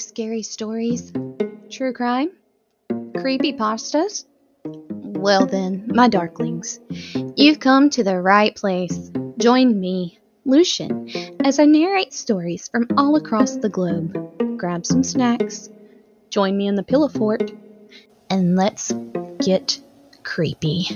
scary stories, true crime, creepy pastas? Well, then, my darklings, you've come to the right place. Join me, Lucian, as I narrate stories from all across the globe. Grab some snacks, join me in the pillow fort, and let's get creepy.